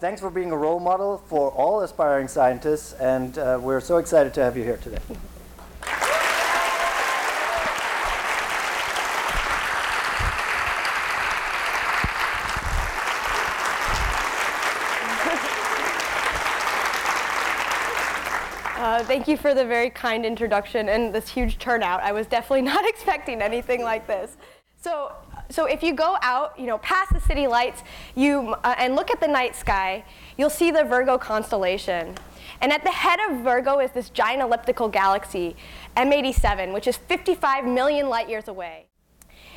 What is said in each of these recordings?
thanks for being a role model for all aspiring scientists, and uh, we're so excited to have you here today. Uh, thank you for the very kind introduction and this huge turnout. I was definitely not expecting anything like this. So, so if you go out, you know, past the city lights, you uh, and look at the night sky, you'll see the Virgo constellation. And at the head of Virgo is this giant elliptical galaxy, M87, which is 55 million light years away.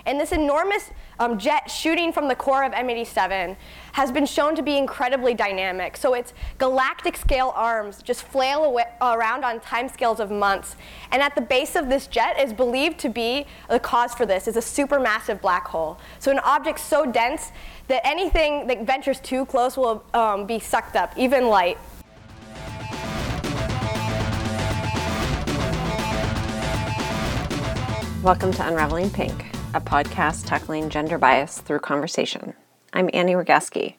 And this enormous um, jet shooting from the core of M87 has been shown to be incredibly dynamic. So its galactic scale arms just flail away, around on timescales of months. And at the base of this jet is believed to be the cause for this is a supermassive black hole. So an object so dense that anything that ventures too close will um, be sucked up, even light. Welcome to Unraveling Pink a podcast tackling gender bias through conversation. I'm Annie Rogaski.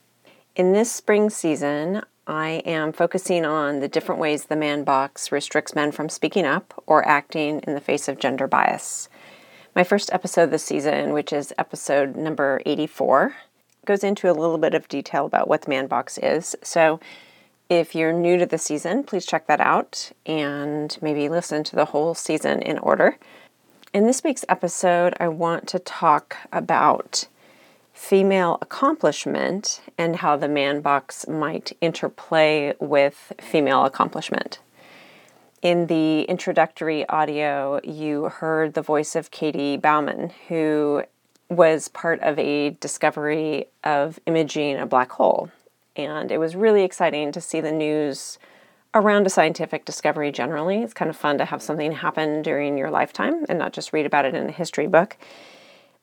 In this spring season, I am focusing on the different ways the man box restricts men from speaking up or acting in the face of gender bias. My first episode this season, which is episode number 84, goes into a little bit of detail about what the man box is. So if you're new to the season, please check that out and maybe listen to the whole season in order. In this week's episode, I want to talk about female accomplishment and how the man box might interplay with female accomplishment. In the introductory audio, you heard the voice of Katie Bouman, who was part of a discovery of imaging a black hole. And it was really exciting to see the news around a scientific discovery generally. It's kind of fun to have something happen during your lifetime and not just read about it in a history book.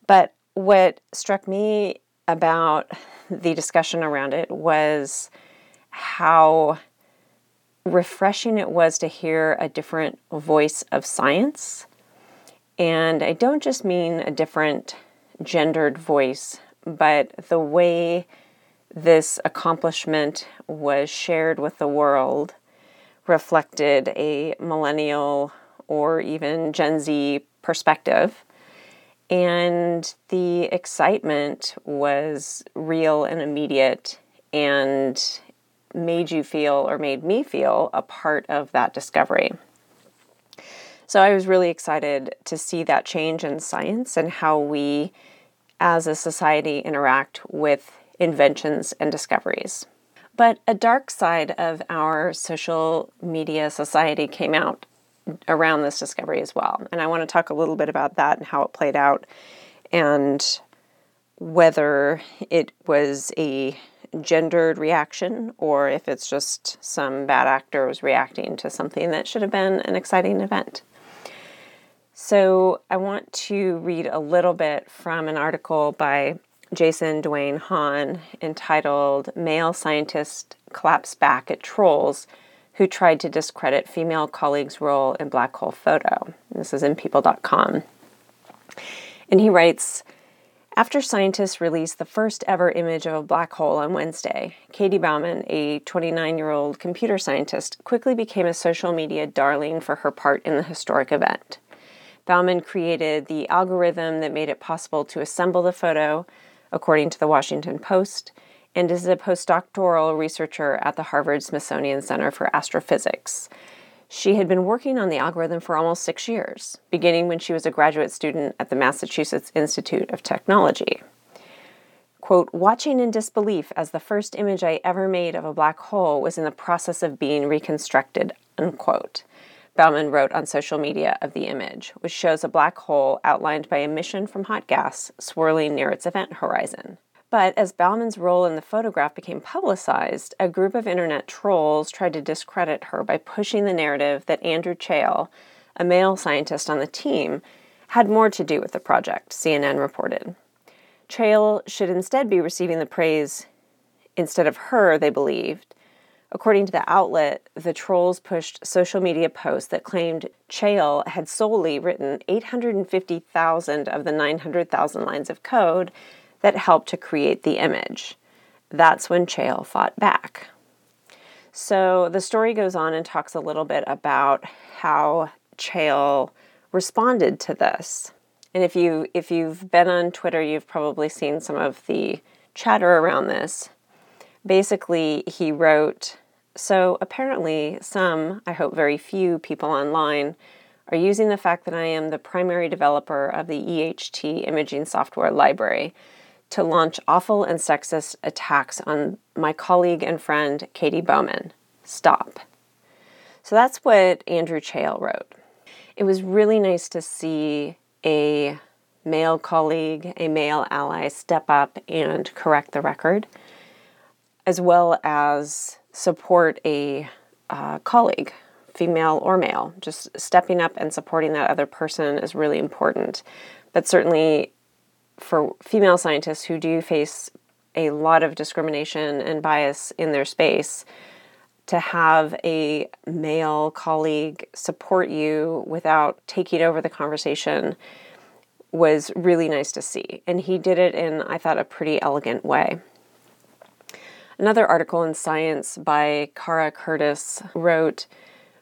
But what struck me about the discussion around it was how refreshing it was to hear a different voice of science. And I don't just mean a different gendered voice, but the way this accomplishment was shared with the world reflected a millennial or even Gen Z perspective. And the excitement was real and immediate and made you feel, or made me feel, a part of that discovery. So I was really excited to see that change in science and how we as a society interact with inventions and discoveries. But a dark side of our social media society came out around this discovery as well. And I want to talk a little bit about that and how it played out and whether it was a gendered reaction or if it's just some bad actors reacting to something that should have been an exciting event. So, I want to read a little bit from an article by Jason Duaine Hahn entitled Male Scientist Claps Back at Trolls Who Tried to Discredit Female Colleagues' Role in Black Hole Photo. This is in people.com. And he writes After scientists released the first ever image of a black hole on Wednesday, Katie Bouman, a 29 year old computer scientist, quickly became a social media darling for her part in the historic event. Bouman created the algorithm that made it possible to assemble the photo according to the Washington Post, and is a postdoctoral researcher at the Harvard Smithsonian Center for Astrophysics. She had been working on the algorithm for almost six years, beginning when she was a graduate student at the Massachusetts Institute of Technology. Quote, watching in disbelief as the first image I ever made of a black hole was in the process of being reconstructed, unquote. Bouman wrote on social media of the image, which shows a black hole outlined by emission from hot gas swirling near its event horizon. But as Bouman's role in the photograph became publicized, a group of internet trolls tried to discredit her by pushing the narrative that Andrew Chael, a male scientist on the team, had more to do with the project, CNN reported. Chael should instead be receiving the praise instead of her, they believed, According to the outlet, the trolls pushed social media posts that claimed Chael had solely written 850,000 of the 900,000 lines of code that helped to create the image. that's when Chael fought back. So the story goes on and talks a little bit about how Chael responded to this. And if you if you've been on Twitter, you've probably seen some of the chatter around this. Basically, he wrote, so apparently some, I hope very few people online are using the fact that I am the primary developer of the EHT imaging software library to launch awful and sexist attacks on my colleague and friend Katie Bouman. Stop. So that's what Andrew Chael wrote. It was really nice to see a male colleague, a male ally step up and correct the record, as well as support a uh, colleague female or male. Just stepping up and supporting that other person is really important. But certainly for female scientists who do face a lot of discrimination and bias in their space, to have a male colleague support you without taking over the conversation was really nice to see. And he did it in, I thought, a pretty elegant way. Another article in Science by Cara Curtis wrote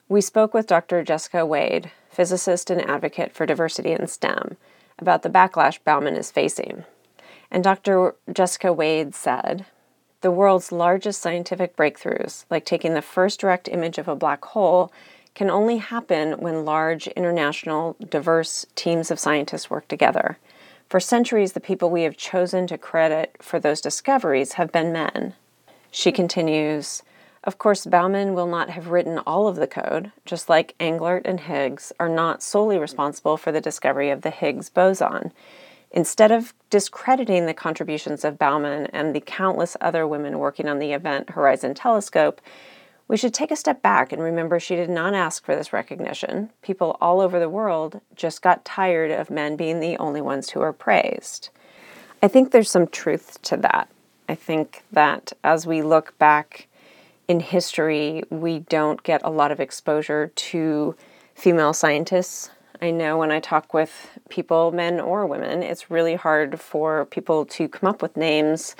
we spoke with Dr. Jessica Wade, physicist and advocate for diversity in STEM, about the backlash Bouman is facing. And Dr. Jessica Wade said, The world's largest scientific breakthroughs, like taking the first direct image of a black hole, can only happen when large, international, diverse teams of scientists work together. For centuries, the people we have chosen to credit for those discoveries have been men. She continues, of course, Bouman will not have written all of the code, just like Englert and Higgs are not solely responsible for the discovery of the Higgs boson. Instead of discrediting the contributions of Bouman and the countless other women working on the Event Horizon Telescope, we should take a step back and remember she did not ask for this recognition. People all over the world just got tired of men being the only ones who are praised. I think there's some truth to that. I think that as we look back in history, we don't get a lot of exposure to female scientists. I know when I talk with people, men or women, it's really hard for people to come up with names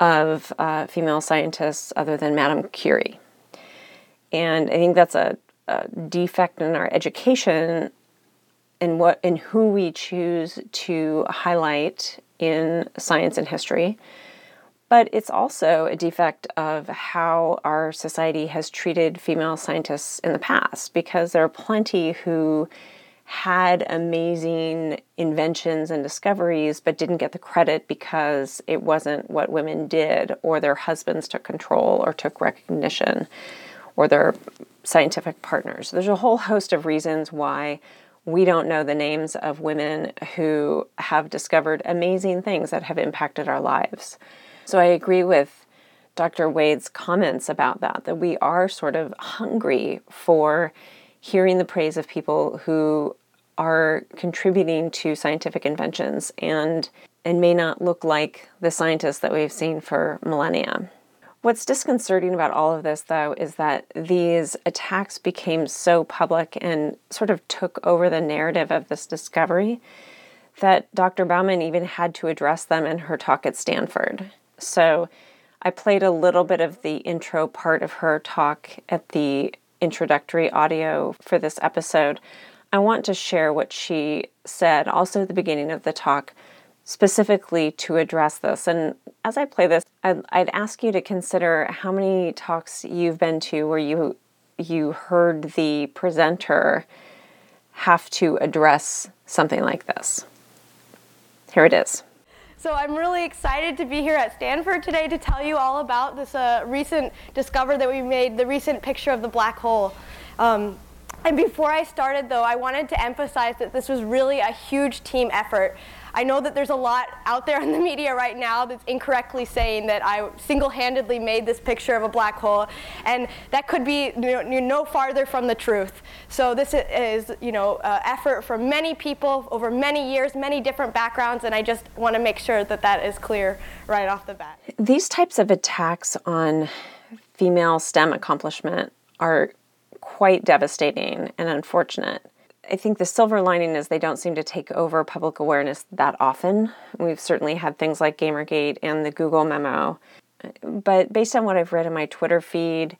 of uh, female scientists other than Madame Curie. And I think that's a, a defect in our education and what in who we choose to highlight in science and history but it's also a defect of how our society has treated female scientists in the past because there are plenty who had amazing inventions and discoveries but didn't get the credit because it wasn't what women did or their husbands took control or took recognition or their scientific partners. There's a whole host of reasons why we don't know the names of women who have discovered amazing things that have impacted our lives. So I agree with Dr. Wade's comments about that, that we are sort of hungry for hearing the praise of people who are contributing to scientific inventions and and may not look like the scientists that we've seen for millennia. What's disconcerting about all of this, though, is that these attacks became so public and sort of took over the narrative of this discovery that Dr. Bouman even had to address them in her talk at Stanford. So I played a little bit of the intro part of her talk at the introductory audio for this episode. I want to share what she said also at the beginning of the talk, specifically to address this. And as I play this, I'd, I'd ask you to consider how many talks you've been to where you you heard the presenter have to address something like this. Here it is. So I'm really excited to be here at Stanford today to tell you all about this uh, recent discovery that we made, the recent picture of the black hole. Um, and before I started, though, I wanted to emphasize that this was really a huge team effort. I know that there's a lot out there in the media right now that's incorrectly saying that I single-handedly made this picture of a black hole, and that could be know, no farther from the truth. So this is, you know, uh, effort from many people over many years, many different backgrounds, and I just want to make sure that that is clear right off the bat. These types of attacks on female STEM accomplishment are quite devastating and unfortunate. I think the silver lining is they don't seem to take over public awareness that often. We've certainly had things like Gamergate and the Google memo. but based on what I've read in my Twitter feed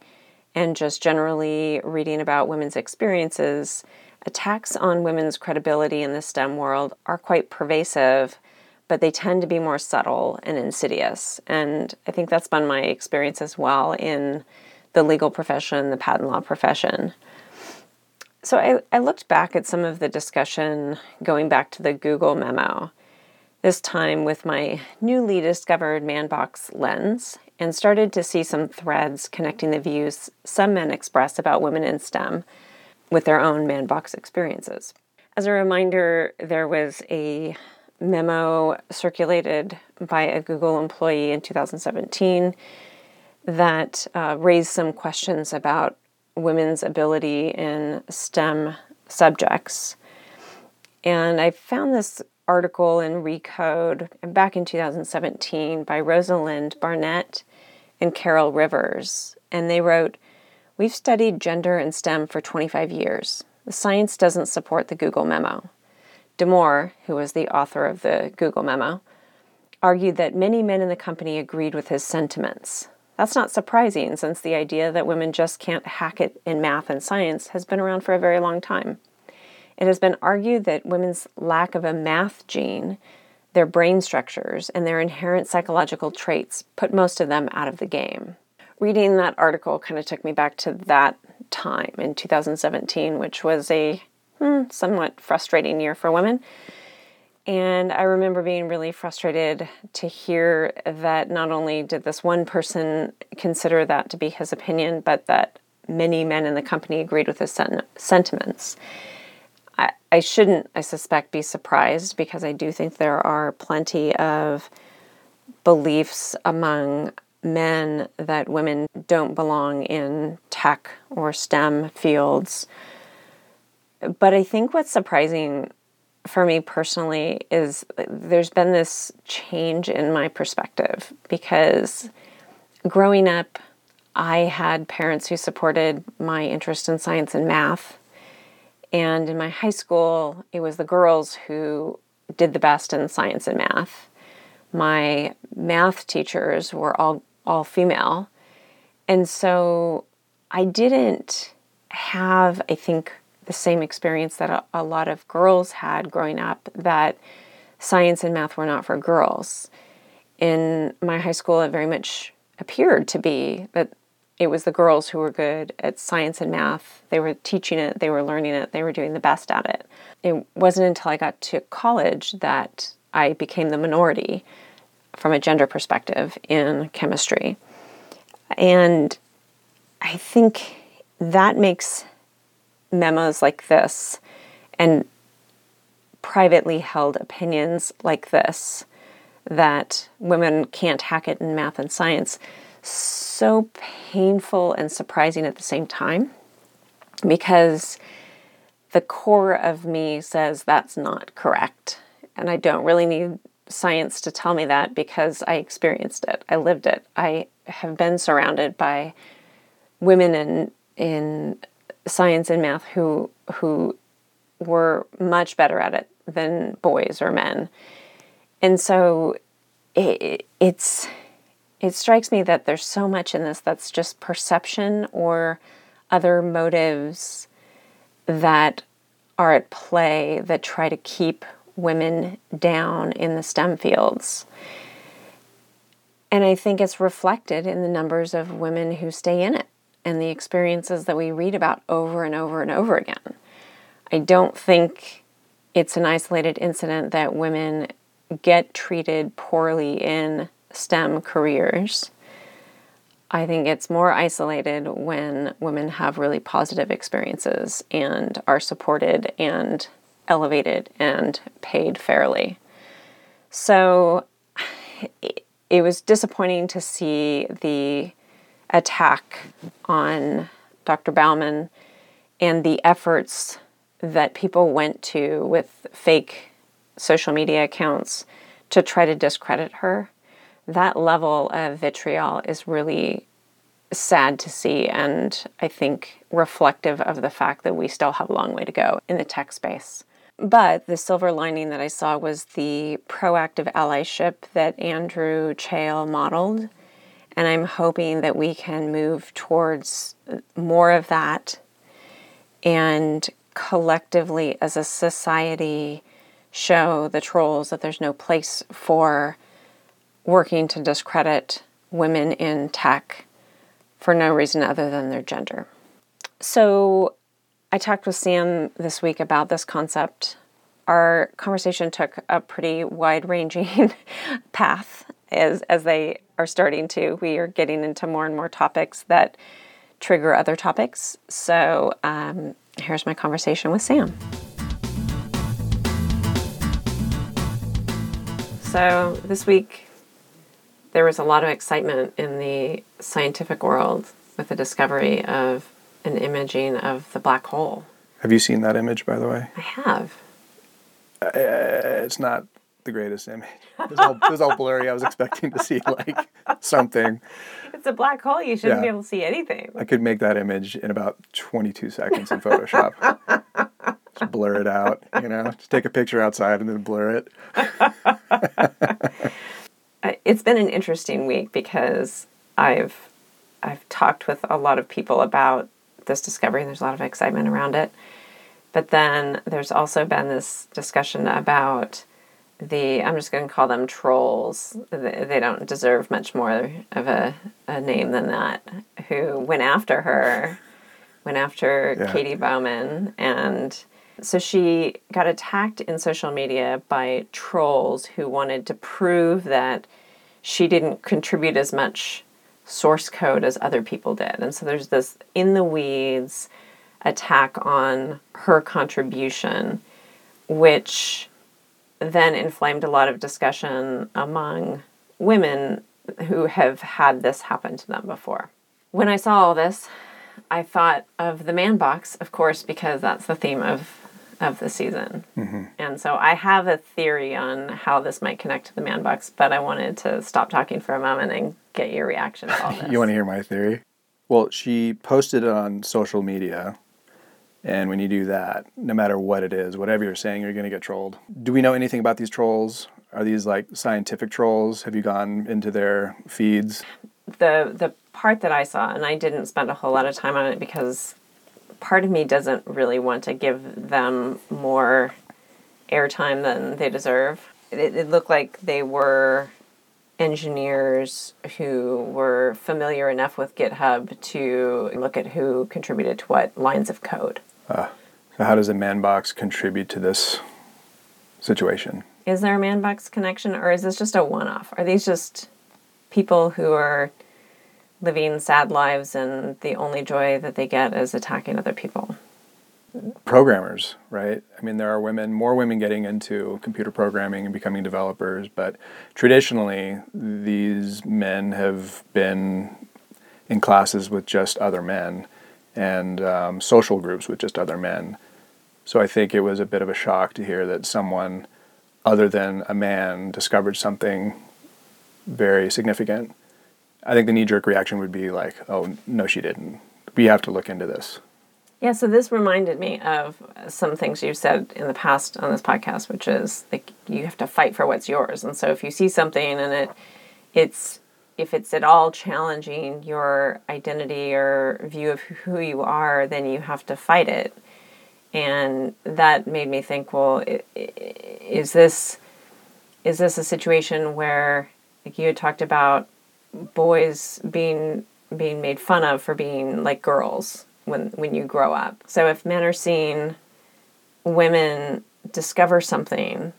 and just generally reading about women's experiences, attacks on women's credibility in the STEM world are quite pervasive, but they tend to be more subtle and insidious. And I think that's been my experience as well in the legal profession, the patent law profession. So I, I looked back at some of the discussion going back to the Google memo, this time with my newly discovered Manbox lens, and started to see some threads connecting the views some men express about women in STEM with their own Manbox experiences. As a reminder, there was a memo circulated by a Google employee in 2017 that uh, raised some questions about women's ability in STEM subjects. And I found this article in Recode back in 2017 by Rosalind Barnett and Caryl Rivers. And they wrote, We've studied gender and STEM for 25 years. The science doesn't support the Google memo. Damore, who was the author of the Google memo, argued that many men in the company agreed with his sentiments. That's not surprising since the idea that women just can't hack it in math and science has been around for a very long time. It has been argued that women's lack of a math gene, their brain structures, and their inherent psychological traits put most of them out of the game. Reading that article kind of took me back to that time in 2017, which was a hmm, somewhat frustrating year for women. And I remember being really frustrated to hear that not only did this one person consider that to be his opinion, but that many men in the company agreed with his sen- sentiments. I, I shouldn't, I suspect, be surprised because I do think there are plenty of beliefs among men that women don't belong in tech or STEM fields. But I think what's surprising for me personally is there's been this change in my perspective because growing up, I had parents who supported my interest in science and math. And in my high school, it was the girls who did the best in science and math. My math teachers were all, all female. And so I didn't have, I think, the same experience that a, a lot of girls had growing up that science and math were not for girls. In my high school, it very much appeared to be that it was the girls who were good at science and math. They were teaching it, they were learning it, they were doing the best at it. It wasn't until I got to college that I became the minority from a gender perspective in chemistry. And I think that makes memos like this and privately held opinions like this that women can't hack it in math and science so painful and surprising at the same time because the core of me says that's not correct. And I don't really need science to tell me that because I experienced it. I lived it. I have been surrounded by women in in science and math who who were much better at it than boys or men. And so it, it's it strikes me that there's so much in this that's just perception or other motives that are at play that try to keep women down in the STEM fields. And I think it's reflected in the numbers of women who stay in it and the experiences that we read about over and over and over again. I don't think it's an isolated incident that women get treated poorly in STEM careers. I think it's more isolated when women have really positive experiences and are supported and elevated and paid fairly. So it was disappointing to see the attack on Dr. Bouman and the efforts that people went to with fake social media accounts to try to discredit her, that level of vitriol is really sad to see and I think reflective of the fact that we still have a long way to go in the tech space. But the silver lining that I saw was the proactive allyship that Andrew Chael modeled And I'm hoping that we can move towards uh, more of that and collectively as a society show the trolls that there's no place for working to discredit women in tech for no reason other than their gender. So I talked with Sam this week about this concept. Our conversation took a pretty wide ranging path as, as they are starting to. We are getting into more and more topics that trigger other topics. So um, here's my conversation with Sam. So this week, there was a lot of excitement in the scientific world with the discovery of an imaging of the black hole. Have you seen that image, by the way? I have. Uh, it's not the greatest image. It was, all, it was all blurry. I was expecting to see like something. It's a black hole. You shouldn't Yeah. be able to see anything. I could make that image in about 22 seconds in Photoshop. Just blur it out, you know. Just take a picture outside and then blur it. Uh, it's been an interesting week because I've I've talked with a lot of people about this discovery and there's a lot of excitement around it. But then there's also been this discussion about the I'm just going to call them trolls. They, don't deserve much more of a, a name than that. Who went after her, went after Yeah. Katie Bouman and so she got attacked in social media by trolls who wanted to prove that she didn't contribute as much source code as other people did. And so there's this in the weeds attack on her contribution, which then inflamed a lot of discussion among women who have had this happen to them before. When I saw all this, I thought of the man box, of course, because that's the theme of of the season. Mm-hmm. And so I have a theory on how this might connect to the man box, but I wanted to stop talking for a moment and get your reaction to all this. You want to hear my theory? Well, she posted it on social media. And when you do that, no matter what it is, whatever you're saying, you're going to get trolled. Do we know anything about these trolls? Are these like scientific trolls? Have you gone into their feeds? the the part that I saw, and I didn't spend a whole lot of time on it because part of me doesn't really want to give them more airtime than they deserve. It, it looked like they were engineers who were familiar enough with GitHub to look at who contributed to what lines of code. Uh, so how does a man box contribute to this situation? Is there a man box connection, or is this just a one off? Are these just people who are living sad lives and the only joy that they get is attacking other people? Programmers, right? I mean, there are women, more women getting into computer programming and becoming developers, but traditionally, these men have been in classes with just other men and um, social groups with just other men. So I think it was a bit of a shock to hear that someone other than a man discovered something very significant. I think the knee jerk reaction would be like, oh, no, she didn't. We have to look into this. Yeah, so this reminded me of some things you've said in the past on this podcast, which is like you have to fight for what's yours. And so if you see something and it it's if it's at all challenging your identity or view of who you are, then you have to fight it. And that made me think, well, is this is this a situation where like you had talked about boys being being made fun of for being like girls when when you grow up. So if men are seeing women discover something,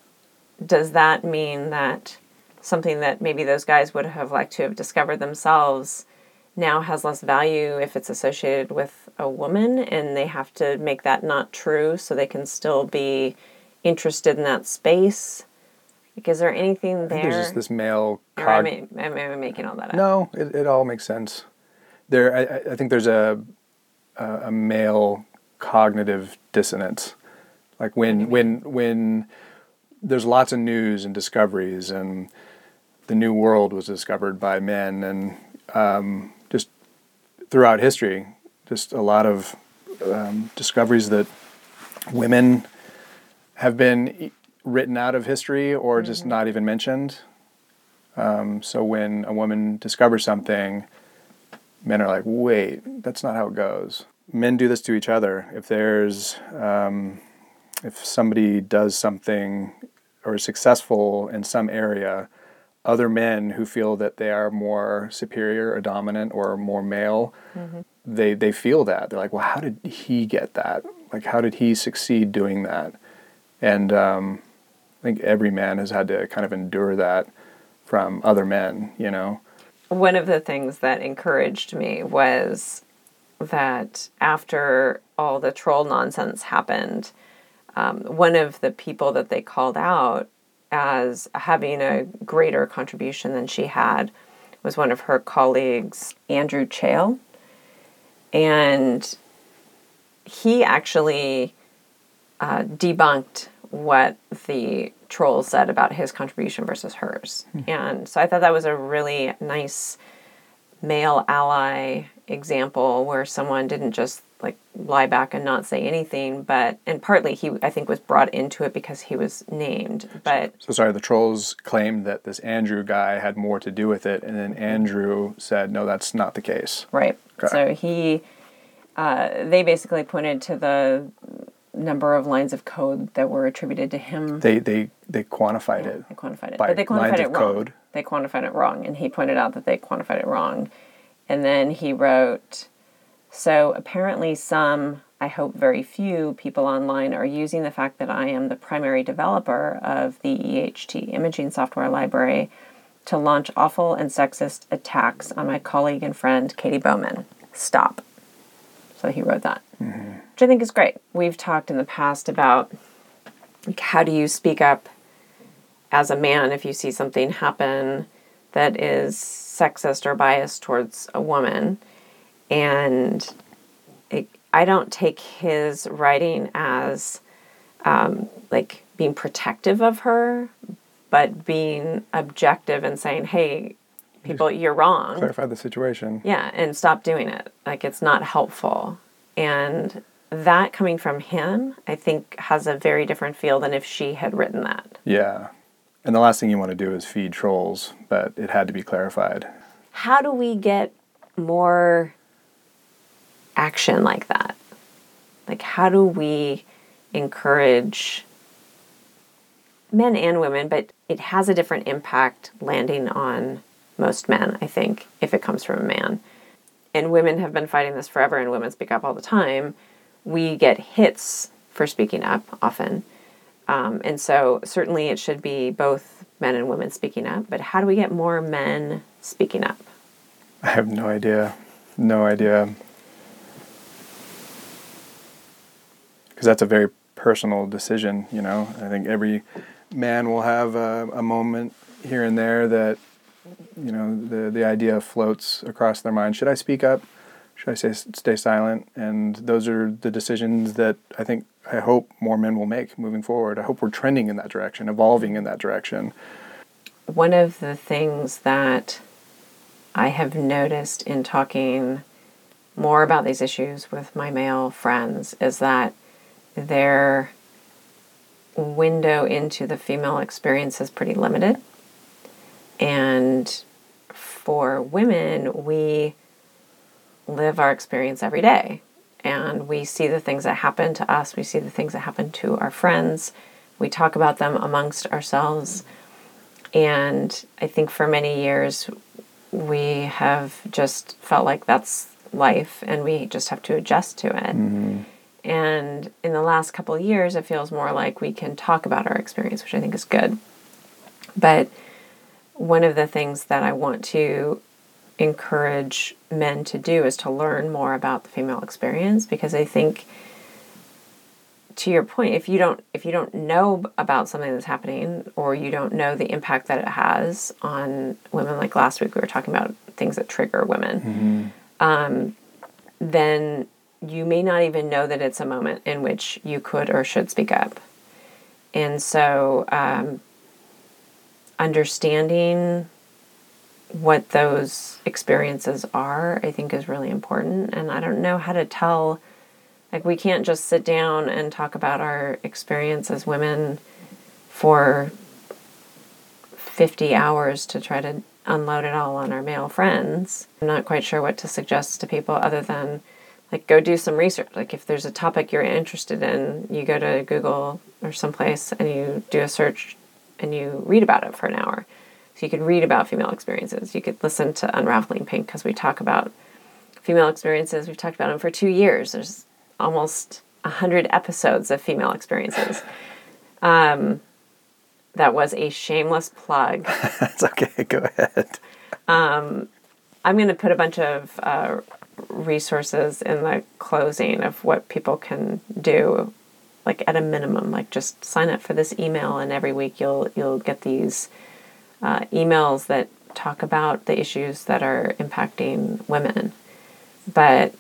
does that mean that something that maybe those guys would have liked to have discovered themselves now has less value if it's associated with a woman and they have to make that not true so they can still be interested in that space? Like, is there anything there? there's just this male or am I, am I making all that up? No, it, it all makes sense. There, I- I, I think there's a, a a male cognitive dissonance, like when when when there's lots of news and discoveries, and the new world was discovered by men, and um, just throughout history, just a lot of um, discoveries that women have been written out of history or just not even mentioned Um, so when a woman discovers something, men are like, wait, that's not how it goes. Men do this to each other. If there's, um, if somebody does something or is successful in some area, other men who feel that they are more superior or dominant or more male, they they feel that they're like, well, how did he get that? Like, how did he succeed doing that? And um, I think every man has had to kind of endure that from other men, you know. One of the things that encouraged me was that after all the troll nonsense happened, um, one of the people that they called out as having a greater contribution than she had was one of her colleagues, Andrew Chael. And he actually uh, debunked what the troll said about his contribution versus hers. And so I thought that was a really nice male ally example where someone didn't just like lie back and not say anything, but and partly he I think was brought into it because he was named. But So sorry, the trolls claimed that this Andrew guy had more to do with it, and then Andrew said, no, that's not the case. Right. Okay. So he, uh, they basically pointed to the number of lines of code that were attributed to him. They they they quantified it. They quantified it, but they quantified lines it wrong. code. They quantified it wrong, and he pointed out that they quantified it wrong. And then he wrote, "So apparently, some, I hope very few, people online are using the fact that I am the primary developer of the EHT imaging software library." To launch awful and sexist attacks on my colleague and friend Katie Bouman. Stop. So he wrote that, mm-hmm. which I think is great. We've talked in the past about like, how do you speak up as a man if you see something happen that is sexist or biased towards a woman. And it, I don't take his writing as um, like being protective of her, but being objective and saying, hey, people, you're wrong. Clarify the situation. Yeah, and stop doing it. Like it's not helpful. And that coming from him, I think has a very different feel than if she had written that. Yeah. And the last thing you want to do is feed trolls, but it had to be clarified. How do we get more action like that? Like how do we encourage men and women, but it has a different impact landing on most men, I think, if it comes from a man. And women have been fighting this forever, and women speak up all the time. We get hits for speaking up often. Um, and so, certainly, it should be both men and women speaking up. But how do we get more men speaking up? I have no idea. No idea. Because that's a very personal decision, you know. I think every man will have a, a moment here and there that, you know, the, the idea floats across their mind. Should I speak up? Should I say, stay silent? And those are the decisions that I think, I hope more men will make moving forward. I hope we're trending in that direction, evolving in that direction. One of the things that I have noticed in talking more about these issues with my male friends is that their window into the female experience is pretty limited. And for women, we live our experience every day. And we see the things that happen to us, we see the things that happen to our friends, we talk about them amongst ourselves. And I think for many years, we have just felt like that's life and we just have to adjust to it. Mm-hmm. And in the last couple of years, it feels more like we can talk about our experience, which I think is good. But one of the things that I want to encourage men to do is to learn more about the female experience because I think to your point if you don't if you don't know about something that's happening or you don't know the impact that it has on women like last week we were talking about things that trigger women um, then you may not even know that it's a moment in which you could or should speak up. And so um, understanding what those experiences are i think is really important and i don't know how to tell like we can't just sit down and talk about our experience as women for 50 hours to try to unload it all on our male friends. I'm not quite sure what to suggest to people other than like go do some research. Like if there's a topic you're interested in, you go to Google or someplace and you do a search and you read about it for an hour. So you could read about female experiences. You could listen to Unraveling Pink because we talk about female experiences. We've talked about them for two years. There's almost a hundred episodes of female experiences. Um, that was a shameless plug. That's okay. Go ahead. Um, I'm going to put a bunch of uh, resources in the closing of what people can do, like at a minimum. Like just sign up for this email, and every week you'll you'll get these uh, emails that talk about the issues that are impacting women. But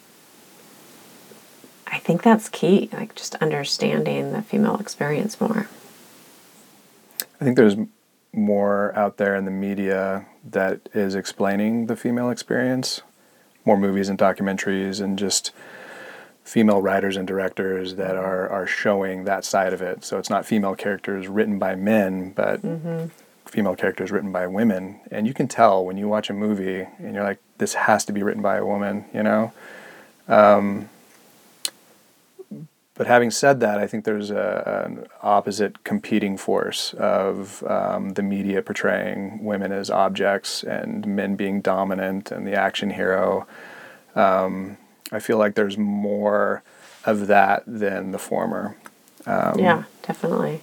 I think that's key, like just understanding the female experience more. I think there's more out there in the media that is explaining the female experience, more movies and documentaries, and just female writers and directors that are, are showing that side of it. So it's not female characters written by men, but female characters written by women. And you can tell when you watch a movie and you're like, this has to be written by a woman, you know? But having said that, I think there's a, an opposite competing force of um, the media portraying women as objects and men being dominant and the action hero. Um, I feel like there's more of that than the former. yeah, definitely.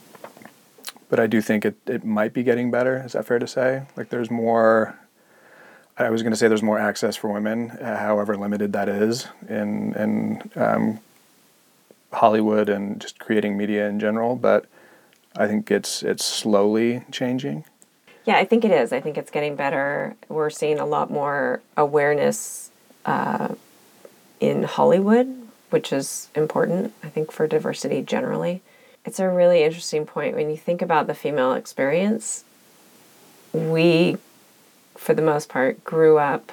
But I do think it, it might be getting better. Is that fair to say? Like there's more. I was going to say there's more access for women, uh, however limited that is, in in um, Hollywood and just creating media in general. But I think it's it's slowly changing. Yeah, I think it is. I think it's getting better. We're seeing a lot more awareness uh, in Hollywood, which is important, I think, for diversity generally. It's a really interesting point. When you think about the female experience, we, for the most part, grew up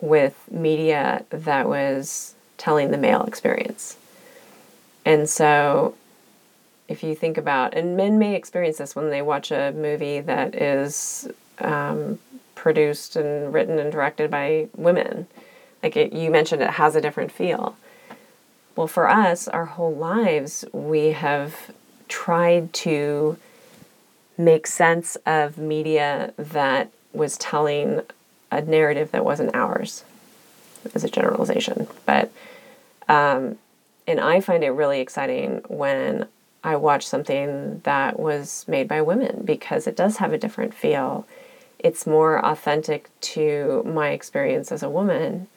with media that was telling the male experience. And so if you think about, and men may experience this when they watch a movie that is um, produced and written and directed by women. Like it, you mentioned, it has a different feel. Well, for us, our whole lives, we have tried to make sense of media that was telling a narrative that wasn't ours, as a generalization. But um, and I find it really exciting when I watch something that was made by women because it does have a different feel. It's more authentic to my experience as a woman,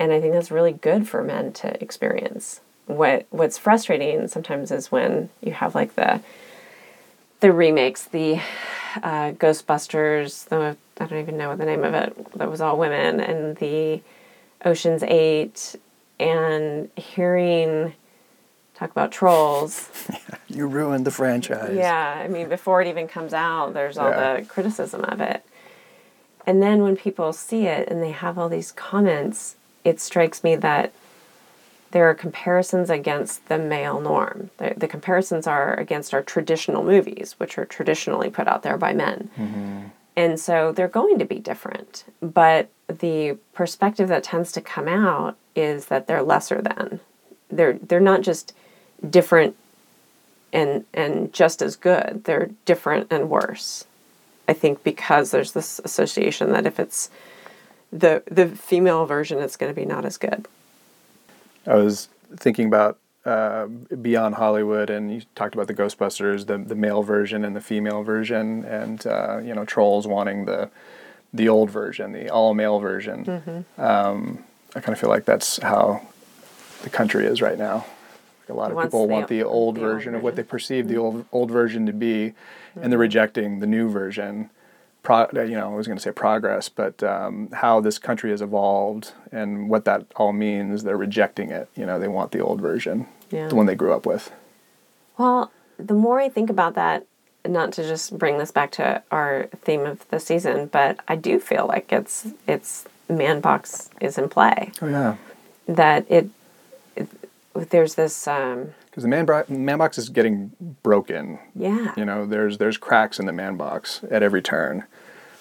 and I think that's really good for men to experience. What what's frustrating sometimes is when you have like the the remakes, the uh, Ghostbusters, the I don't even know what the name of it that was all women, and the Ocean's Eight, and hearing talk about trolls. You ruined the franchise. Yeah, I mean, before it even comes out, there's all Yeah. the criticism of it. And then when people see it and they have all these comments, it strikes me that there are comparisons against the male norm. The, the comparisons are against our traditional movies, which are traditionally put out there by men. Mm-hmm. And so they're going to be different. But the perspective that tends to come out is that they're lesser than. They're they're not just different and and just as good. They're different and worse. I think because there's this association that if it's the the female version, is going to be not as good. I was thinking about uh, beyond Hollywood, and you talked about the Ghostbusters, the the male version and the female version, and uh, you know trolls wanting the the old version, the all male version. Um, I kind of feel like that's how the country is right now. Like a lot of Wants people want the old the old version of what they version. perceive the old old version to be, and they're rejecting the new version. Pro, uh, you know, I was going to say progress, but um, how this country has evolved and what that all means, they're rejecting it. You know, they want the old version, Yeah. the one they grew up with. Well, the more I think about that, not to just bring this back to our theme of the season, but I do feel like it's it's man box is in play. Oh yeah, That it, it there's this um, because the man, bro- man box is getting broken. Yeah. You know, there's there's cracks in the man box at every turn.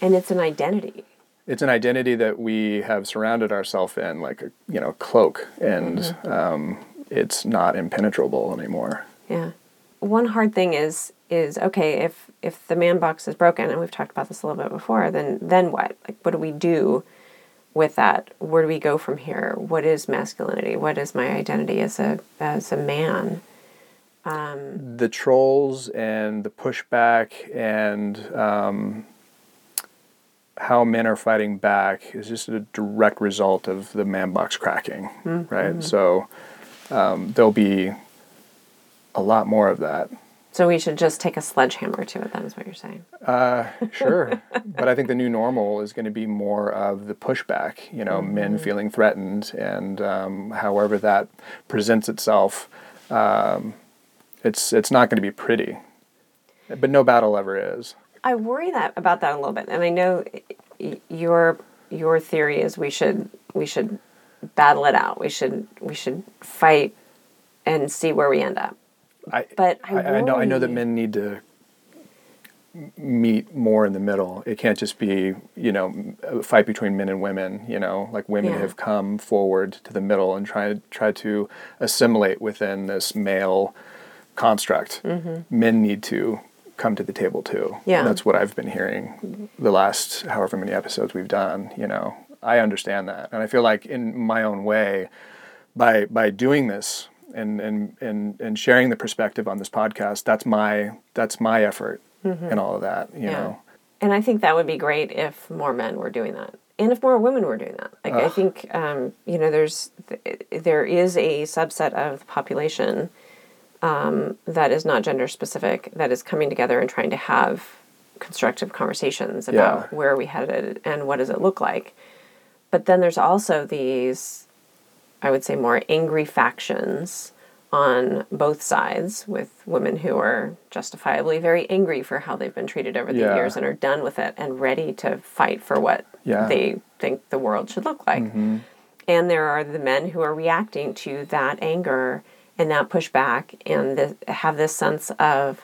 And it's an identity. It's an identity that we have surrounded ourselves in, like a you know cloak, and um, it's not impenetrable anymore. Yeah. One hard thing is is okay if if the man box is broken and we've talked about this a little bit before then then what like what do we do with that where do we go from here what is masculinity what is my identity as a as a man the trolls and the pushback and um, how men are fighting back is just a direct result of the man box cracking, right? So um, there'll be a lot more of that. So we should just take a sledgehammer to it then is what you're saying Sure, but I think the new normal is going to be more of the pushback. You know, men feeling threatened, and um, however that presents itself, um, it's it's not going to be pretty. But no battle ever is. I worry that about that a little bit, and I know your your theory is we should we should battle it out. We should we should fight and see where we end up. I, But I I, I know I know that men need to meet more in the middle. It can't just be you know a fight between men and women. You know, like women Yeah. have come forward to the middle and try try to assimilate within this male construct. Men need to come to the table too. Mm-hmm. Yeah. that's what I've been hearing the last however many episodes we've done. You know, I understand that, and I feel like in my own way, by by doing this and and and and sharing the perspective on this podcast, that's my that's my effort in all of that. You know, And I think that would be great if more men were doing that, and if more women were doing that. Like I think, um, you know, there's there is a subset of the population um, that is not gender specific that is coming together and trying to have constructive conversations about Yeah. where are we headed and what does it look like. But then there's also these, I would say, more angry factions on both sides with women who are justifiably very angry for how they've been treated over the Yeah. years and are done with it and ready to fight for what Yeah. they think the world should look like. Mm-hmm. And there are the men who are reacting to that anger and that pushback and the, have this sense of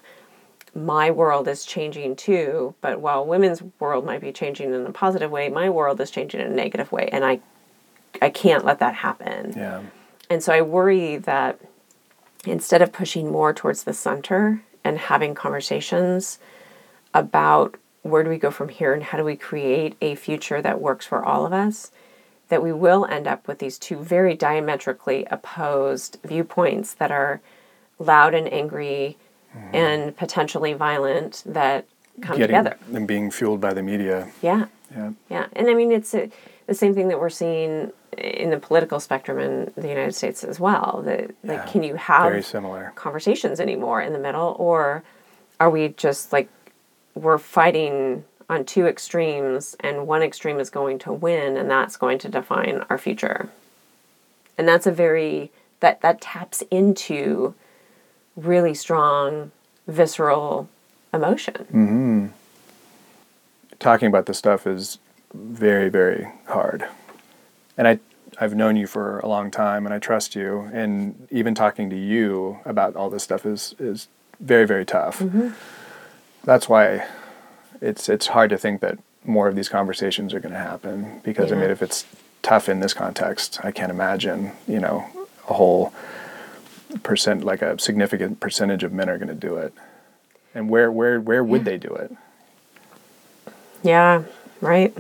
my world is changing too, but while women's world might be changing in a positive way, my world is changing in a negative way, and I I can't let that happen. yeah, And so I worry that instead of pushing more towards the center and having conversations about where do we go from here and how do we create a future that works for all of us, that we will end up with these two very diametrically opposed viewpoints that are loud and angry mm-hmm. and potentially violent that come getting together. and being fueled by the media. Yeah. Yeah, Yeah, and I mean it's a, the same thing that we're seeing in the political spectrum in the United States as well. That like, can you have very similar. conversations anymore in the middle, or are we just like we're fighting on two extremes, and one extreme is going to win, and that's going to define our future? And that's a very that that taps into really strong visceral emotion. Mm-hmm. Talking about this stuff is very very hard, and I I've known you for a long time, and I trust you, and even talking to you about all this stuff is is very very tough. Mm-hmm. That's why it's it's hard to think that more of these conversations are going to happen because I mean if it's tough in this context, I can't imagine you know a whole percent like a significant percentage of men are going to do it, and where where where would they do it? Yeah, right.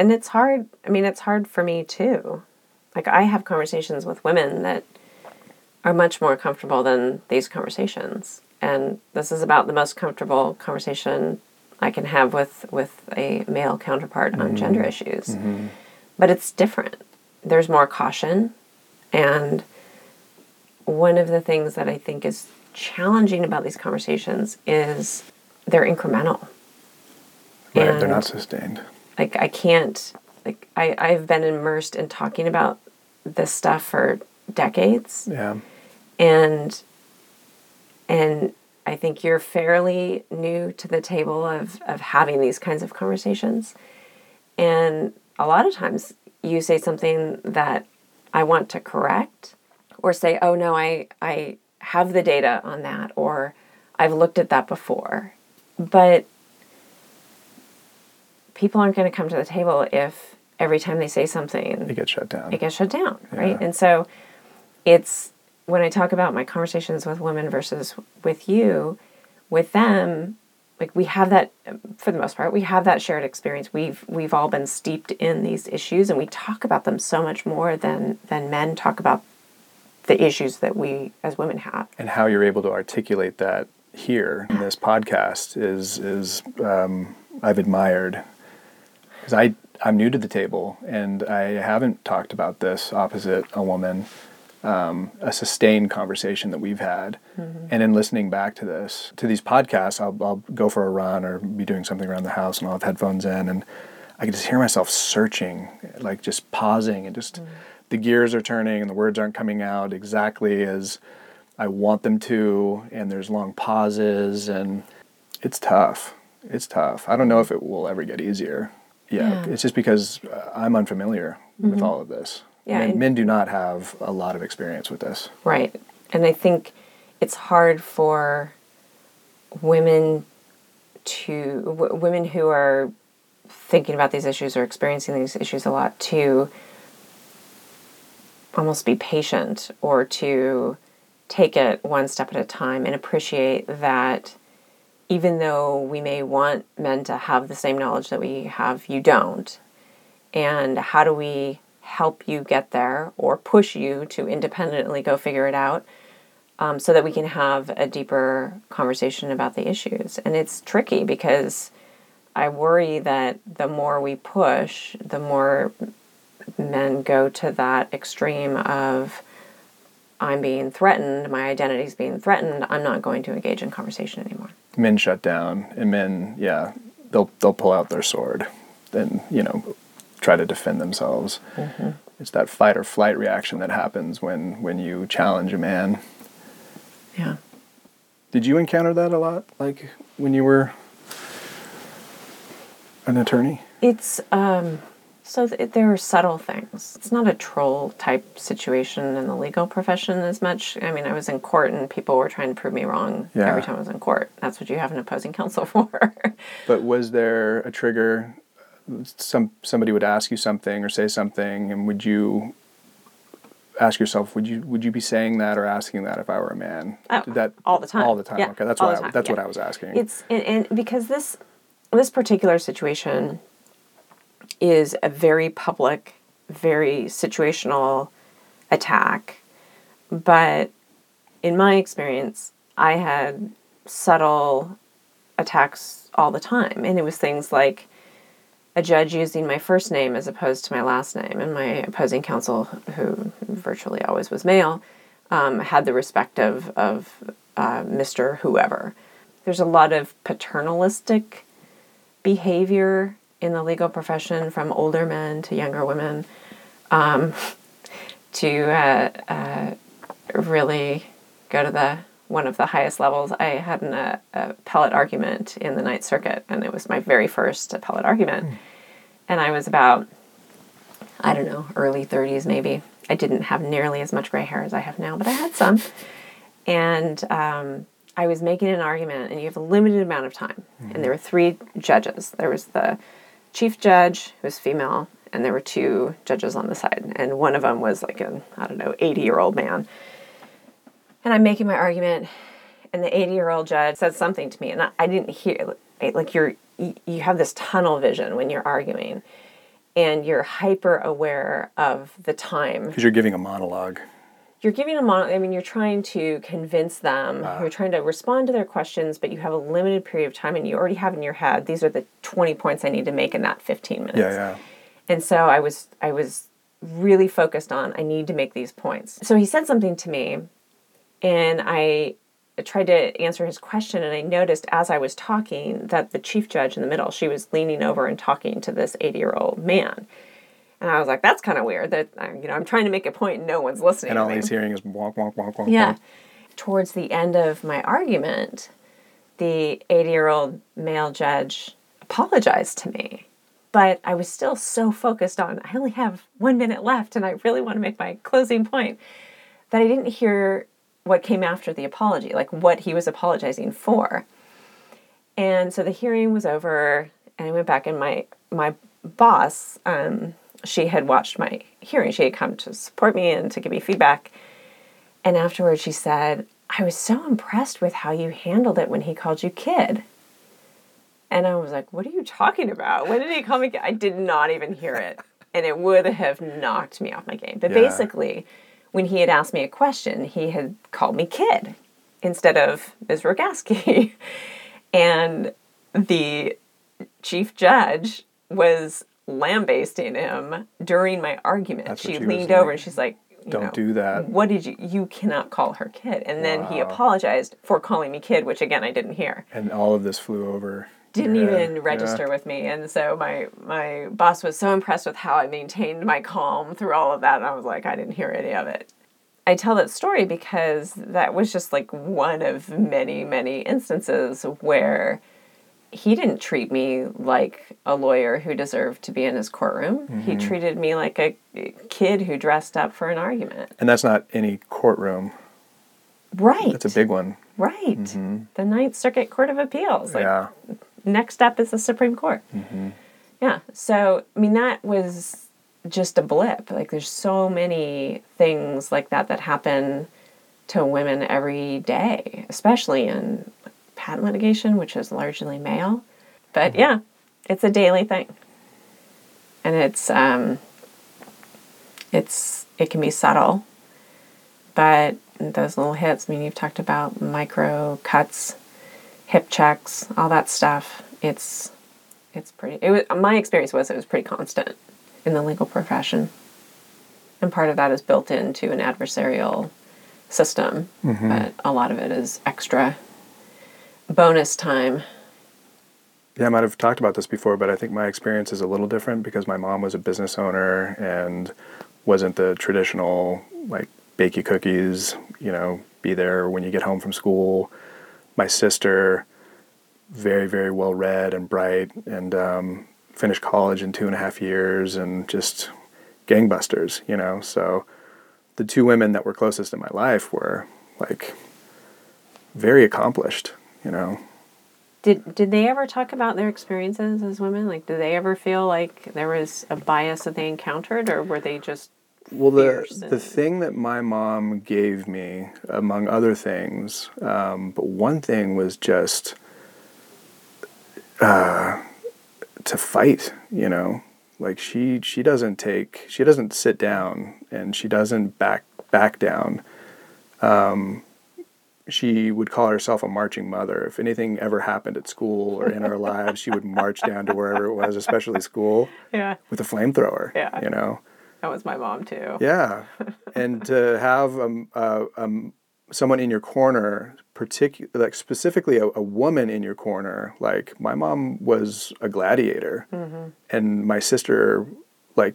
And it's hard. I mean, it's hard for me too. Like, I have conversations with women that are much more comfortable than these conversations. And this is about the most comfortable conversation I can have with, with a male counterpart on mm-hmm. gender issues. Mm-hmm. But it's different. There's more caution. And one of the things that I think is challenging about these conversations is they're incremental Right, they're not sustained. Like I can't like I I've been immersed in talking about this stuff for decades Yeah. and and I think you're fairly new to the table of of having these kinds of conversations and a lot of times you say something that I want to correct or say, oh no, I, I have the data on that, or I've looked at that before. But people aren't going to come to the table if every time they say something, It gets shut down. it gets shut down, right? Yeah. And so it's when I talk about my conversations with women versus with you, with them, like we have that for the most part, we have that shared experience. We've we've all been steeped in these issues and we talk about them so much more than than men talk about the issues that we as women have. and how you're able to articulate that here in this podcast is is um, I've admired because I I'm new to the table and I haven't talked about this opposite a woman um, a sustained conversation that we've had and in listening back to this to these podcasts I'll, I'll go for a run or be doing something around the house and I'll have headphones in and I can just hear myself searching like just pausing and just the gears are turning and the words aren't coming out exactly as I want them to, and there's long pauses, and it's tough. It's tough. I don't know if it will ever get easier. Yeah, Yeah. it's just because uh, I'm unfamiliar with all of this. Yeah, men, and- men do not have a lot of experience with this. Right. And I think it's hard for women to w- women who are thinking about these issues or experiencing these issues a lot to almost be patient or to take it one step at a time and appreciate that even though we may want men to have the same knowledge that we have, you don't. And how do we help you get there or push you to independently go figure it out um, so that we can have a deeper conversation about the issues? And it's tricky because I worry that the more we push, the more men go to that extreme of I'm being threatened, my identity's being threatened, I'm not going to engage in conversation anymore. Men shut down, and men, yeah, they'll they'll pull out their sword, and you know, try to defend themselves. It's that fight or flight reaction that happens when when you challenge a man. Yeah. Did you encounter that a lot, like when you were an attorney? It's um so th- there are subtle things. It's not a troll type situation in the legal profession as much. I mean, I was in court and people were trying to prove me wrong Yeah. every time I was in court. That's what you have an opposing counsel for. But was there a trigger? Some somebody would ask you something or say something, and would you ask yourself, would you would you be saying that or asking that if I were a man? Oh, that all the time. All the time. Yeah, okay, that's all what I, that's what. I was asking. It's and, and because this this particular situation is a very public, very situational attack, but in my experience, I had subtle attacks all the time, and it was things like a judge using my first name as opposed to my last name, and my opposing counsel, who virtually always was male, um, had the respect of of uh, Mister Whoever. There's a lot of paternalistic behavior in the legal profession, from older men to younger women, um, to uh, uh, really go to the one of the highest levels. I had an uh, appellate argument in the Ninth Circuit, and it was my very first appellate argument. And I was about, I don't know, early 30s maybe. I didn't have nearly as much gray hair as I have now, but I had some. And um, I was making an argument, and you have a limited amount of time. And there were three judges. There was the chief judge, who was female, and there were two judges on the side. And one of them was like an, I don't know, 80 year old man. And I'm making my argument, and the 80 year old judge said something to me, and I, I didn't hear. Like you're, you, you have this tunnel vision when you're arguing, and you're hyper aware of the time. because you're giving a monologue. You're giving them on. I mean, you're trying to convince them. You're uh-huh. trying to respond to their questions, but you have a limited period of time, and you already have in your head these are the 20 points I need to make in that 15 minutes. Yeah, yeah. And so I was I was really focused on I need to make these points. So he said something to me and I tried to answer his question and I noticed as I was talking that the chief judge in the middle, she was leaning over and talking to this 80-year-old man. And I was like, that's kind of weird that uh, you know, I'm trying to make a point and no one's listening And all he's hearing is wonk, wonk, wonk, wonk. Yeah. wonk. Towards the end of my argument, the 80 year old male judge apologized to me. But I was still so focused on, I only have one minute left and I really want to make my closing point that I didn't hear what came after the apology, like what he was apologizing for. And so the hearing was over, and I went back, and my my boss, um, she had watched my hearing. She had come to support me and to give me feedback. And afterwards, she said, "I was so impressed with how you handled it when he called you kid." And I was like, "What are you talking about? When did he call me?" Kid? I did not even hear it, and it would have knocked me off my game. But Yeah. basically, when he had asked me a question, he had called me kid instead of Ms. Rogaski. and the chief judge was lambasting him during my argument. That's she leaned over and she's like, "Don't know, do that." What did you? You cannot call her kid. And then he apologized for calling me kid, which again I didn't hear And all of this flew over. didn't head. even Yeah. register with me and so my my boss was so impressed with how i maintained my calm through all of that and i was like i didn't hear any of it i tell that story because that was just like one of many many instances where he didn't treat me like a lawyer who deserved to be in his courtroom he Mm-hmm. treated me like a kid who dressed up for an argument And that's not any courtroom. right That's a big one. right the ninth circuit court of appeals like yeah. next up is the Supreme Court. Yeah. So, I mean, that was just a blip. Like, there's so many things like that that happen to women every day, especially in patent litigation, which is largely male. But yeah, it's a daily thing. And it's, um, it's, it can be subtle, but those little hits, I mean, you've talked about micro cuts hip checks, all that stuff. It's it's pretty. It was my experience was it was pretty constant in the legal profession, and part of that is built into an adversarial system, but a lot of it is extra bonus time. Yeah, I might have talked about this before, but I think my experience is a little different because my mom was a business owner and wasn't the traditional like bake you cookies, you know, be there when you get home from school. My sister, very very well read and bright, and um, finished college in two and a half years, and just gangbusters, you know. So the two women that were closest in my life were like very accomplished, you know. Did did they ever talk about their experiences as women? Like, did they ever feel like there was a bias that they encountered, or were they just Well, the fierce the and- thing that my mom gave me, among other things, um, but one thing was just uh, to fight. You know, like she she doesn't take she doesn't sit down and she doesn't back back down. Um, she would call herself a marching mother. If anything ever happened at school or in our lives, she would march down to wherever it was, especially school, Yeah, with a flamethrower. Yeah. You know. that was my mom too. Yeah, and to have um, uh, um, someone in your corner, particular like specifically a, a woman in your corner, like my mom was a gladiator, and my sister like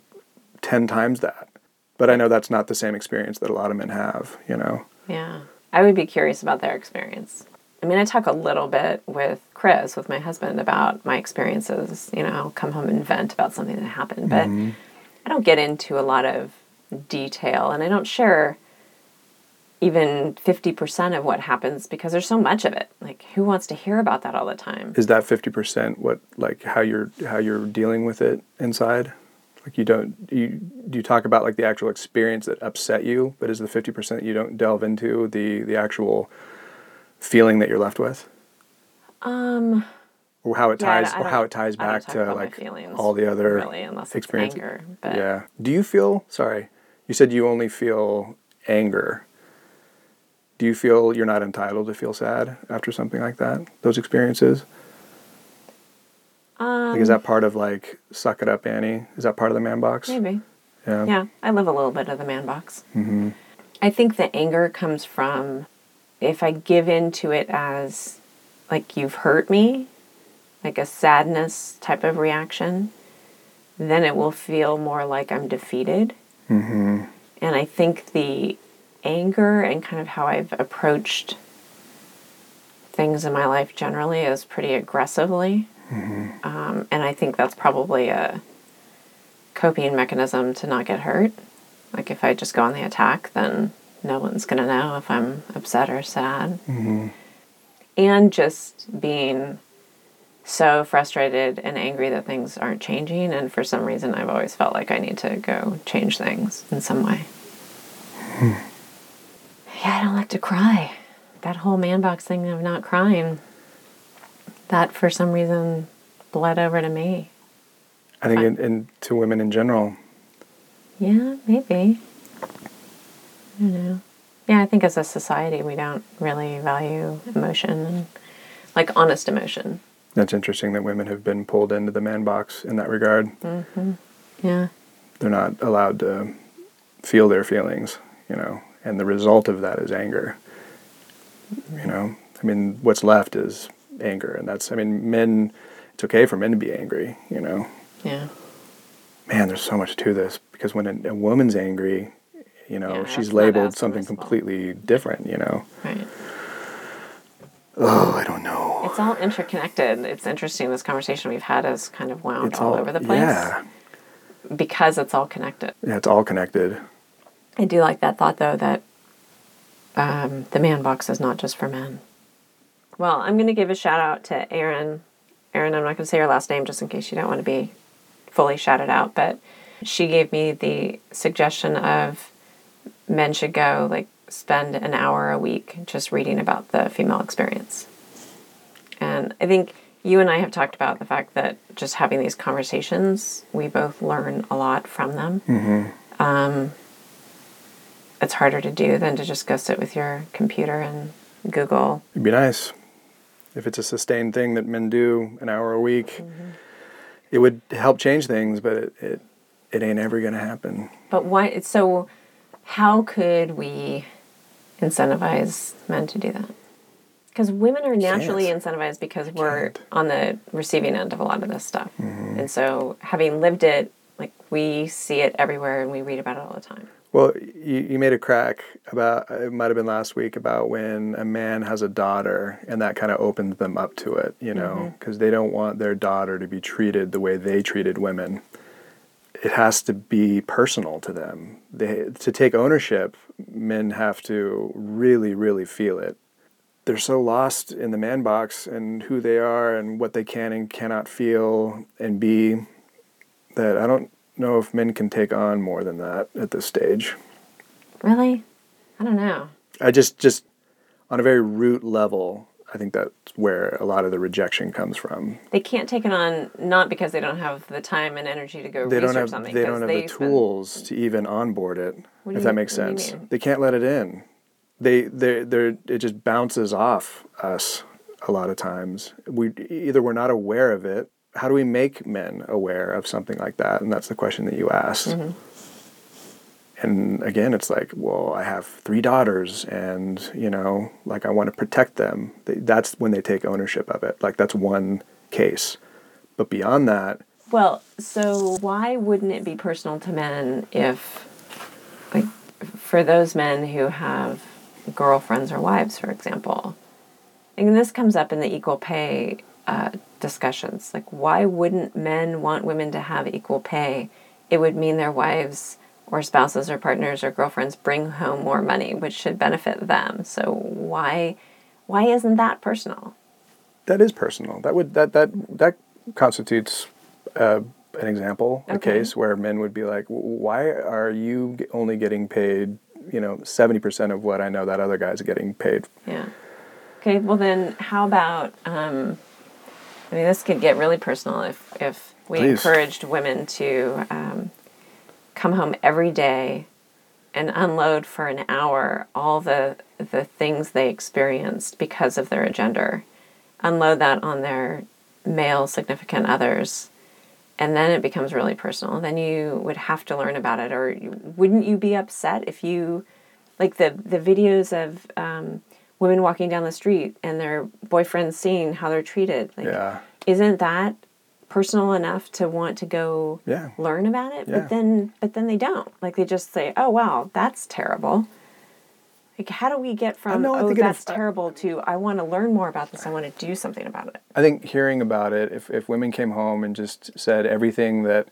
ten times that. But I know that's not the same experience that a lot of men have. You know. Yeah. I would be curious about their experience. I mean, I talk a little bit with Chris, with my husband, about my experiences. You know, I'll come home and vent about something that happened, but mm-hmm. I don't get into a lot of detail and I don't share even 50% of what happens because there's so much of it. Like, who wants to hear about that all the time? Is that fifty percent what like how you're how you're dealing with it inside? Like you don't you do you talk about like the actual experience that upset you, but is the fifty percent you don't delve into the the actual feeling that you're left with, Um, or how it Yeah, ties or how it ties back to like feelings, all the other really, experiences. anger, but- yeah. Do you feel sorry? You said you only feel anger. Do you feel you're not entitled to feel sad after something like that? Those experiences. Um, Like, is that part of like suck it up, Annie? Is that part of the man box? maybe. Yeah. Yeah, I live a little bit of the man box. Mm-hmm. I think the anger comes from if I give in to it as like you've hurt me, like a sadness type of reaction, then it will feel more like I'm defeated. Mm-hmm. And I think the anger and kind of how I've approached things in my life generally is pretty aggressively. Mm-hmm. Um, and I think that's probably a coping mechanism to not get hurt. Like if I just go on the attack, then no one's going to know if I'm upset or sad. Mm-hmm. And just being so frustrated and angry that things aren't changing. And for some reason, I've always felt like I need to go change things in some way. Hmm. Yeah, I don't like to cry. That whole man box thing of not crying, that for some reason bled over to me. I think, in, in, to women in general, Yeah, maybe. I don't know. Yeah, I think as a society, we don't really value emotion and like honest emotion. that's interesting that women have been pulled into the man box in that regard. Mm-hmm. Yeah. They're not allowed to feel their feelings, you know, and the result of that is anger. You know, I mean, what's left is anger, and that's, I mean, men, it's okay for men to be angry, you know. Yeah. Man, there's so much to this because when a, a woman's angry, you know, Yeah, she's labeled something completely different, you know. Right. Oh, I don't know. It's all interconnected. It's interesting. This conversation we've had is kind of wound It's all, over the place Yeah, because it's all connected. yeah, it's all connected. I do like that thought, though, that um, the man box is not just for men. Well, I'm going to give a shout out to Erin. Erin, I'm not going to say her last name just in case you don't want to be fully shouted out, but she gave me the suggestion of men should go like spend an hour a week just reading about the female experience. And I think you and I have talked about the fact that just having these conversations, we both learn a lot from them mm-hmm. um, it's harder to do than to just go sit with your computer and Google. It'd be nice if it's a sustained thing that men do an hour a week. Mm-hmm. It would help change things, but it it, it ain't ever gonna happen. But why? So, how could we incentivize men to do that? Because women are naturally Can't. incentivized because we're can't. on the receiving end of a lot of this stuff, Mm-hmm. and so having lived it, like we see it everywhere and we read about it all the time. Well, you, you made a crack about it might have been last week about when a man has a daughter and that kind of opens them up to it, you know, mm-hmm. because they don't want their daughter to be treated the way they treated women. It has to be personal to them. They to take ownership, men have to really, really feel it. They're so lost in the man box and who they are and what they can and cannot feel and be that I don't know if men can take on more than that at this stage. Really, I don't know. I just just on a very root level, I think that's where a lot of the rejection comes from. They can't take it on not because they don't have the time and energy to go They research don't have something. they don't have the spend- tools to even onboard it. What if you- that makes what do you sense, they can't let it in. They they they it just bounces off us a lot of times. We either we're not aware of it. How do we make men aware of something like that? And that's the question that you asked. Mm-hmm. And again, it's like, well, I have three daughters, and you know, like I want to protect them. That's when they take ownership of it. Like that's one case, but beyond that, Well, so why wouldn't it be personal to men if, like, for those men who have girlfriends or wives, for example, and this comes up in the equal pay uh, discussions. Like, why wouldn't men want women to have equal pay? It would mean their wives or spouses or partners or girlfriends bring home more money, which should benefit them. So why, why isn't that personal? that is personal. That would that that that constitutes uh, an example, a case where men would be like, "Why are you only getting paid? You know, seventy percent of what I know that other guy's getting paid." Yeah. Okay. Well, then, how about? Um, I mean, this could get really personal if if we Please. encouraged women to um, come home every day and unload for an hour all the the things they experienced because of their gender, unload that on their male significant others. And then it becomes really personal. Then you would have to learn about it, or you- wouldn't you be upset if you like the the videos of um, women walking down the street and their boyfriends seeing how they're treated. Like, Yeah. isn't that personal enough to want to go Yeah. learn about it? Yeah. But then, but then they don't. Like they just say, "Oh wow, that's terrible." Like, how do we get from know, "Oh, that's aff- uh, terrible" to "I want to learn more about this. I want to do something about it." I think hearing about it, if, if women came home and just said everything that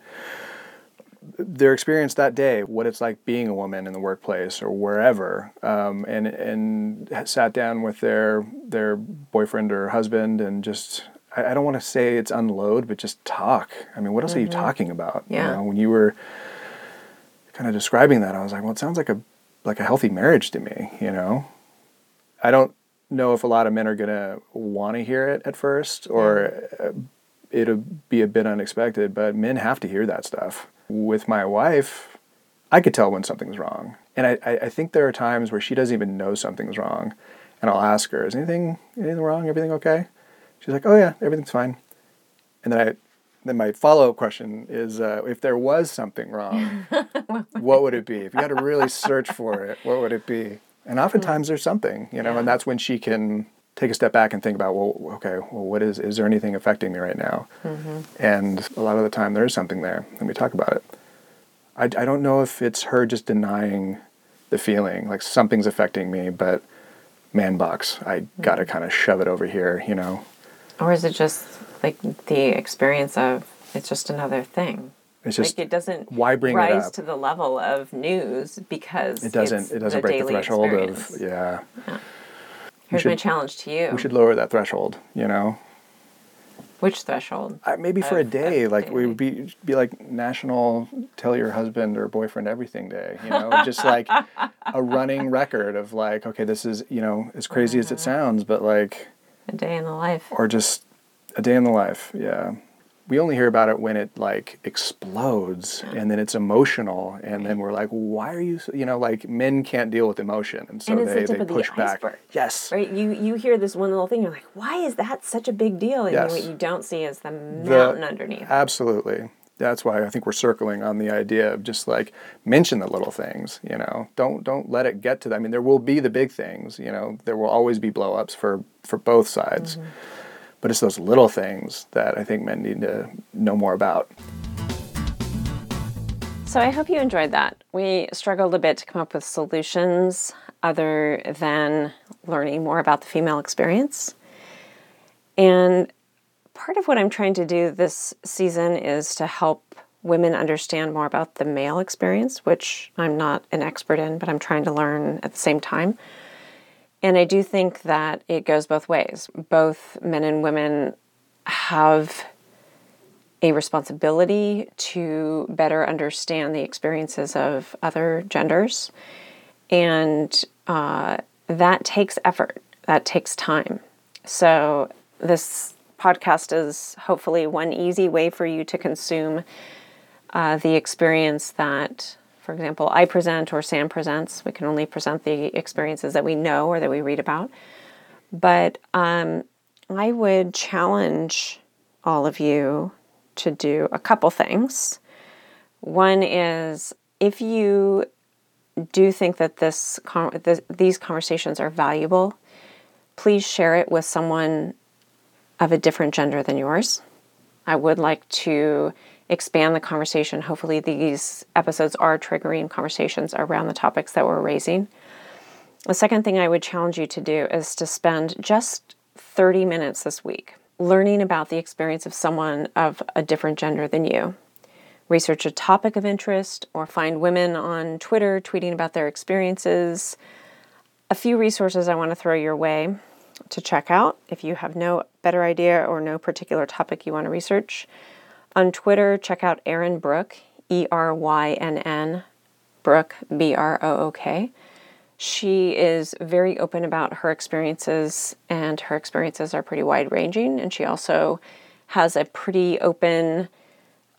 their experience that day, what it's like being a woman in the workplace or wherever, um, and and sat down with their their boyfriend or husband and just I, I don't want to say it's unload, but just talk. I mean, what else are you talking about? Yeah. You know, when you were kind of describing that, I was like, well, it sounds like a like a healthy marriage to me. You know, I don't know if a lot of men are gonna want to hear it at first, or uh, it'll be a bit unexpected. But men have to hear that stuff. With my wife, I could tell when something's wrong, and I, I, think there are times where she doesn't even know something's wrong, and I'll ask her, "Is anything anything wrong? Everything okay?" She's like, "Oh yeah, everything's fine." And then I then my follow up question is, uh, if there was something wrong, what would it be? If you had to really search for it, what would it be? And oftentimes there's something, you know, and that's when she can take a step back and think about, well, okay, well, what is, is there anything affecting me right now? Mm-hmm. And a lot of the time there is something there, and we talk about it. I, I don't know if it's her just denying the feeling, like something's affecting me, but man box, I gotta mm-hmm. kind of shove it over here, you know. Or is it just like the experience of it's just another thing? It's just like it doesn't why bring it rise up? to the level of news because it doesn't it doesn't break the threshold experience. of yeah. Here's my challenge to you. We should lower that threshold, you know. Which threshold? I, maybe for a day, of like we would be be like National Tell Your Husband or Boyfriend Everything Day, you know, just like a running record of like, okay, this is you know as crazy as it Mm-hmm. sounds, but like, A day in the life. or just a day in the life, yeah. We only hear about it when it like explodes and then it's emotional and then we're like, why are you, so, you know, like men can't deal with emotion and so And it's the they, they of the push back. Yes, Right? You you hear this one little thing, you're like, why is that such a big deal? And Yes. what you don't see is the The- mountain underneath. Absolutely. That's why I think we're circling on the idea of just like mention the little things, you know. Don't don't let it get to that. I mean, there will be the big things, you know. There will always be blowups for for both sides. Mm-hmm. But it's those little things that I think men need to know more about. So I hope you enjoyed that. We struggled a bit to come up with solutions other than learning more about the female experience. And part of what I'm trying to do this season is to help women understand more about the male experience, which I'm not an expert in, but I'm trying to learn at the same time. And I do think that it goes both ways. Both men and women have a responsibility to better understand the experiences of other genders. And uh, that takes effort, that takes time. So, this podcast is hopefully one easy way for you to consume uh, the experience that, for example, I present or Sam presents. We can only present the experiences that we know or that we read about. But um, I would challenge all of you to do a couple things. One is if you do think that this, con- th- these conversations are valuable, please share it with someone of a different gender than yours. I would like to expand the conversation. Hopefully, these episodes are triggering conversations around the topics that we're raising. The second thing I would challenge you to do is to spend just 30 minutes this week learning about the experience of someone of a different gender than you. Research a topic of interest or find women on Twitter tweeting about their experiences. A few resources I want to throw your way to check out if you have no better idea or no particular topic you want to research. On Twitter, check out Erynn Brook, E R Y N N, Brook, B R O O K. She is very open about her experiences, and her experiences are pretty wide ranging. And she also has a pretty open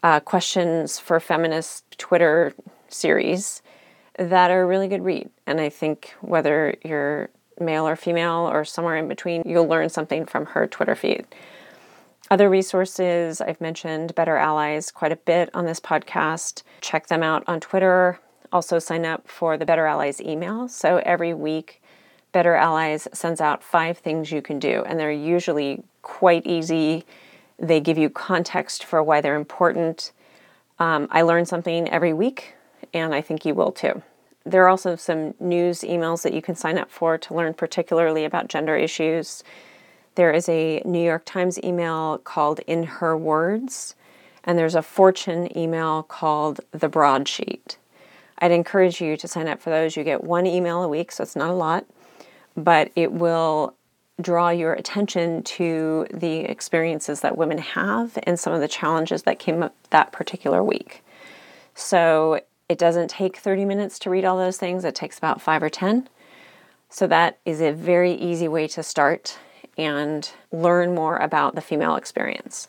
uh, questions for feminist Twitter series that are a really good read. And I think whether you're male or female or somewhere in between, you'll learn something from her Twitter feed. Other resources, I've mentioned Better Allies quite a bit on this podcast. Check them out on Twitter. Also, sign up for the Better Allies email. So every week, Better Allies sends out five things you can do, and they're usually quite easy. They give you context for why they're important. Um, I learn something every week, and I think you will too. There are also some news emails that you can sign up for to learn particularly about gender issues. There is a New York Times email called In Her Words, and there's a fortune email called the Broadsheet. I'd encourage you to sign up for those. You get one email a week, so it's not a lot, but it will draw your attention to the experiences that women have and some of the challenges that came up that particular week. So it doesn't take 30 minutes to read all those things, it takes about five or 10. So that is a very easy way to start and learn more about the female experience.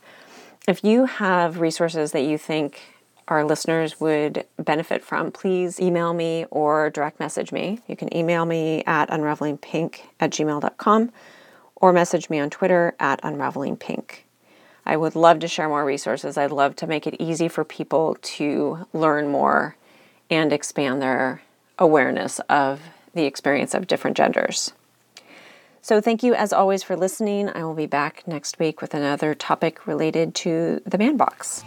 If you have resources that you think our listeners would benefit from, please email me or direct message me. You can email me at unravelingpink at gmail.com or message me on Twitter at unravelingpink. I would love to share more resources. I'd love to make it easy for people to learn more and expand their awareness of the experience of different genders. So, thank you as always for listening. I will be back next week with another topic related to the man box.